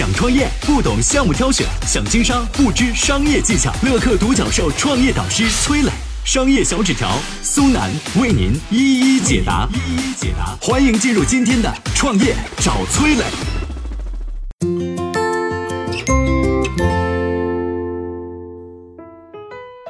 想创业不懂项目挑选，想经商不知商业技巧。乐客独角兽创业导师崔磊，商业小纸条苏南为您一一解答。一一解答，欢迎进入今天的创业找崔磊。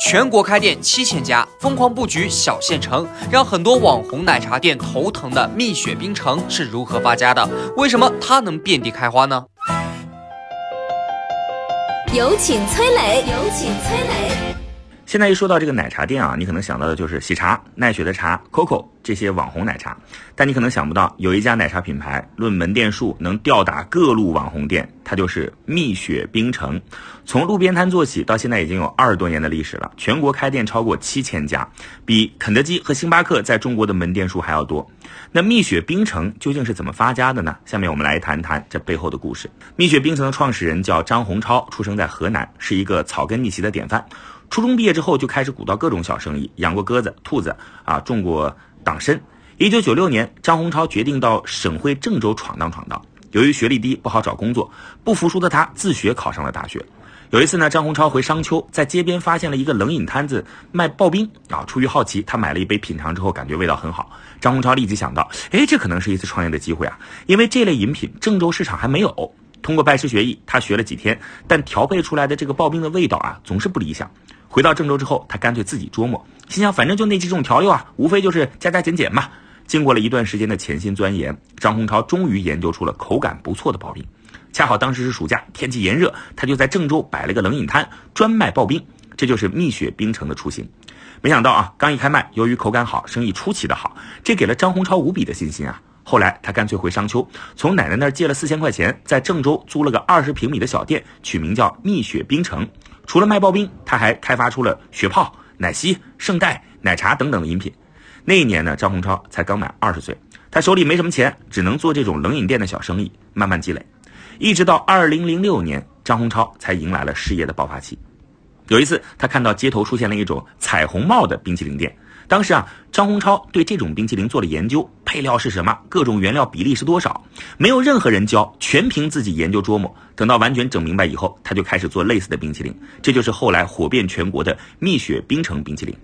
全国开店七千家，疯狂布局小县城，让很多网红奶茶店头疼的蜜雪冰城是如何发家的？为什么它能遍地开花呢？有请崔磊，有请崔磊。现在一说到这个奶茶店啊，你可能想到的就是喜茶、奈雪的茶、COCO 这些网红奶茶，但你可能想不到，有一家奶茶品牌论门店数能吊打各路网红店，它就是蜜雪冰城。从路边摊做起，到现在已经有二十多年的历史了，全国开店超过七千家，比肯德基和星巴克在中国的门店数还要多。那蜜雪冰城究竟是怎么发家的呢？下面我们来谈谈这背后的故事。蜜雪冰城的创始人叫张洪超，出生在河南，是一个草根逆袭的典范。初中毕业之后就开始鼓捣各种小生意，养过鸽子、兔子啊，种过党参。一九九六年，张洪超决定到省会郑州闯荡闯荡。由于学历低，不好找工作，不服输的他自学考上了大学。有一次呢，张洪超回商丘，在街边发现了一个冷饮摊子卖刨冰啊。出于好奇，他买了一杯品尝之后，感觉味道很好。张洪超立即想到，哎，这可能是一次创业的机会啊，因为这类饮品郑州市场还没有。通过拜师学艺，他学了几天，但调配出来的这个刨冰的味道啊，总是不理想。回到郑州之后，他干脆自己琢磨，心想反正就那几种调料啊，无非就是加加减减嘛。经过了一段时间的潜心钻研，张洪超终于研究出了口感不错的刨冰。恰好当时是暑假，天气炎热，他就在郑州摆了个冷饮摊，专卖刨冰。这就是蜜雪冰城的雏形。没想到啊，刚一开卖，由于口感好，生意出奇的好，这给了张洪超无比的信心啊。后来他干脆回商丘，从奶奶那儿借了四千块钱，在郑州租了个二十平米的小店，取名叫蜜雪冰城。除了卖刨冰，他还开发出了雪泡、奶昔、圣代、奶茶等等的饮品。那一年呢，张洪超才刚满二十岁，他手里没什么钱，只能做这种冷饮店的小生意，慢慢积累。一直到二零零六年，张洪超才迎来了事业的爆发期。有一次，他看到街头出现了一种彩虹帽的冰淇淋店。当时啊，张洪超对这种冰淇淋做了研究，配料是什么，各种原料比例是多少，没有任何人教，全凭自己研究琢磨。等到完全整明白以后，他就开始做类似的冰淇淋，这就是后来火遍全国的蜜雪冰城冰淇淋。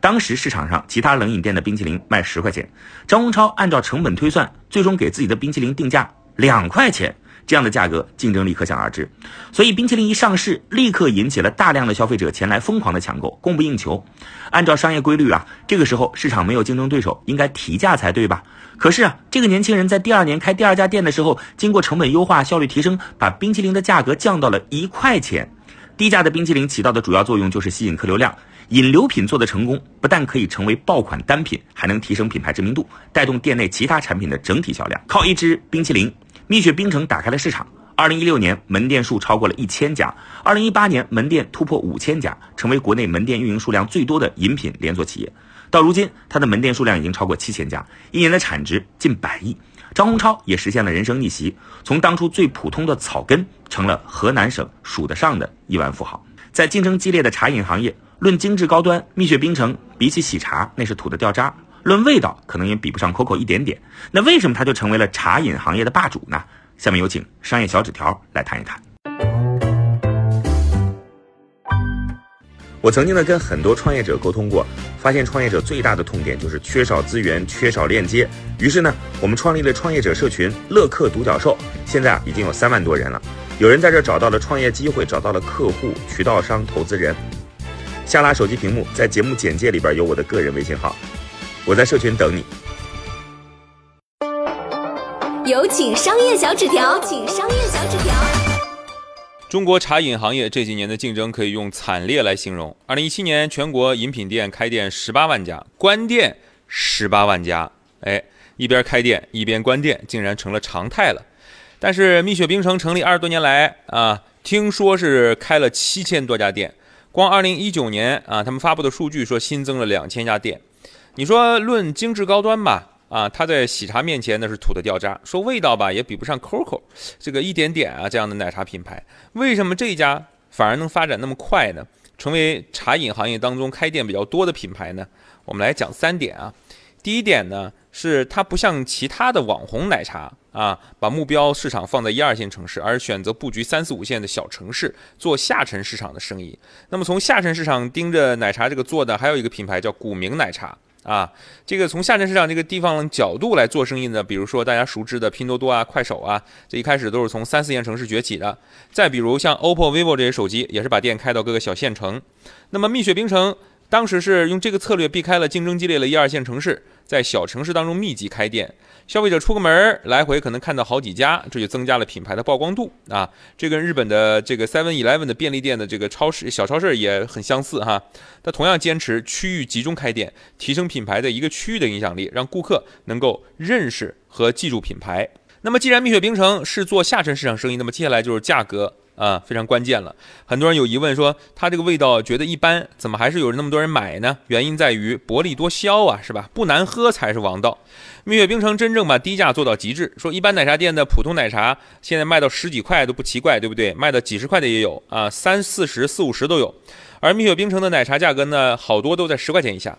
当时市场上其他冷饮店的冰淇淋卖十块钱，张洪超按照成本推算，最终给自己的冰淇淋定价两块钱。这样的价格竞争力可想而知，所以冰淇淋一上市，立刻引起了大量的消费者前来疯狂的抢购，供不应求。按照商业规律啊，这个时候市场没有竞争对手，应该提价才对吧？可是啊，这个年轻人在第二年开第二家店的时候，经过成本优化、效率提升，把冰淇淋的价格降到了一块钱。低价的冰淇淋起到的主要作用就是吸引客流量。引流品做的成功，不但可以成为爆款单品，还能提升品牌知名度，带动店内其他产品的整体销量。靠一支冰淇淋。蜜雪冰城打开了市场。二零一六年门店数超过了一千家，二零一八年门店突破五千家，成为国内门店运营数量最多的饮品连锁企业。到如今，它的门店数量已经超过七千家，一年的产值近百亿。张洪超也实现了人生逆袭，从当初最普通的草根，成了河南省数得上的亿万富豪。在竞争激烈的茶饮行业，论精致高端，蜜雪冰城比起喜茶那是土的掉渣。论味道，可能也比不上 COCO 一点点。那为什么它就成为了茶饮行业的霸主呢？下面有请商业小纸条来谈一谈。我曾经呢跟很多创业者沟通过，发现创业者最大的痛点就是缺少资源、缺少链接。于是呢，我们创立了创业者社群“乐客独角兽”，现在啊已经有三万多人了。有人在这找到了创业机会，找到了客户、渠道商、投资人。下拉手机屏幕，在节目简介里边有我的个人微信号。我在社群等你。有请商业小纸条，请商业小纸条。中国茶饮行业这几年的竞争可以用惨烈来形容。二零一七年，全国饮品店开店十八万家，关店十八万家。哎，一边开店一边关店，竟然成了常态了。但是蜜雪冰城成立二十多年来啊，听说是开了七千多家店。光二零一九年啊，他们发布的数据说新增了两千家店。你说论精致高端吧，啊，它在喜茶面前那是土的掉渣；说味道吧，也比不上 COCO 这个一点点啊这样的奶茶品牌。为什么这家反而能发展那么快呢？成为茶饮行业当中开店比较多的品牌呢？我们来讲三点啊。第一点呢，是它不像其他的网红奶茶啊，把目标市场放在一二线城市，而选择布局三四五线的小城市，做下沉市场的生意。那么从下沉市场盯着奶茶这个做的，还有一个品牌叫古茗奶茶。啊，这个从下沉市场这个地方角度来做生意呢，比如说大家熟知的拼多多啊、快手啊，这一开始都是从三四线城市崛起的。再比如像 OPPO、vivo 这些手机，也是把店开到各个小县城。那么蜜雪冰城。当时是用这个策略避开了竞争激烈的一二线城市，在小城市当中密集开店，消费者出个门来回可能看到好几家，这就增加了品牌的曝光度啊。这跟日本的这个 Seven Eleven 的便利店的这个超市小超市也很相似哈。它同样坚持区域集中开店，提升品牌的一个区域的影响力，让顾客能够认识和记住品牌。那么既然蜜雪冰城是做下沉市场生意，那么接下来就是价格。啊，非常关键了。很多人有疑问说，它这个味道觉得一般，怎么还是有那么多人买呢？原因在于薄利多销啊，是吧？不难喝才是王道。蜜雪冰城真正把低价做到极致，说一般奶茶店的普通奶茶现在卖到十几块都不奇怪，对不对？卖到几十块的也有啊，三四十、四五十都有。而蜜雪冰城的奶茶价格呢，好多都在十块钱以下。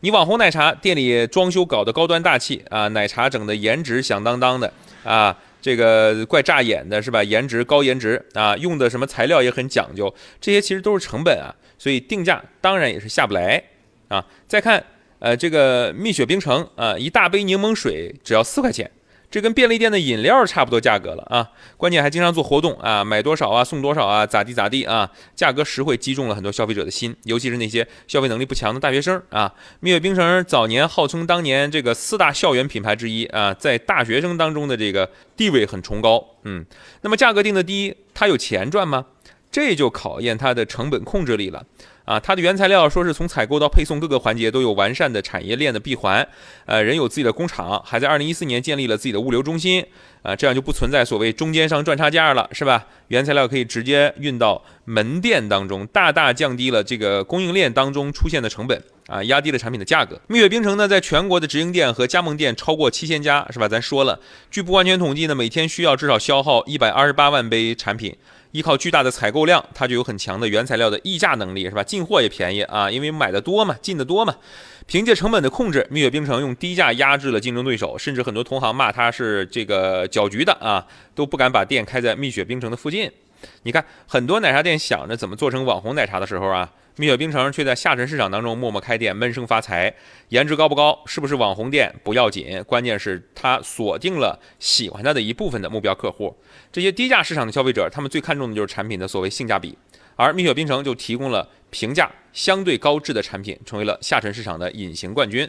你网红奶茶店里装修搞得高端大气啊，奶茶整的颜值响当当的啊。这个怪扎眼的是吧？颜值高颜值啊，用的什么材料也很讲究，这些其实都是成本啊，所以定价当然也是下不来啊。再看呃这个蜜雪冰城啊，一大杯柠檬水只要四块钱。这跟便利店的饮料差不多价格了啊，关键还经常做活动啊，买多少啊送多少啊，咋地咋地啊，价格实惠，击中了很多消费者的心，尤其是那些消费能力不强的大学生啊。蜜雪冰城早年号称当年这个四大校园品牌之一啊，在大学生当中的这个地位很崇高，嗯，那么价格定的低，它有钱赚吗？这就考验它的成本控制力了。啊，它的原材料说是从采购到配送各个环节都有完善的产业链的闭环，呃，人有自己的工厂，还在二零一四年建立了自己的物流中心，啊，这样就不存在所谓中间商赚差价了，是吧？原材料可以直接运到门店当中，大大降低了这个供应链当中出现的成本，啊，压低了产品的价格。蜜雪冰城呢，在全国的直营店和加盟店超过七千家，是吧？咱说了，据不完全统计呢，每天需要至少消耗一百二十八万杯产品。依靠巨大的采购量，它就有很强的原材料的溢价能力，是吧？进货也便宜啊，因为买的多嘛，进的多嘛。凭借成本的控制，蜜雪冰城用低价压制了竞争对手，甚至很多同行骂它是这个搅局的啊，都不敢把店开在蜜雪冰城的附近。你看，很多奶茶店想着怎么做成网红奶茶的时候啊。蜜雪冰城却在下沉市场当中默默开店，闷声发财。颜值高不高，是不是网红店不要紧，关键是它锁定了喜欢它的一部分的目标客户。这些低价市场的消费者，他们最看重的就是产品的所谓性价比，而蜜雪冰城就提供了平价、相对高质的产品，成为了下沉市场的隐形冠军。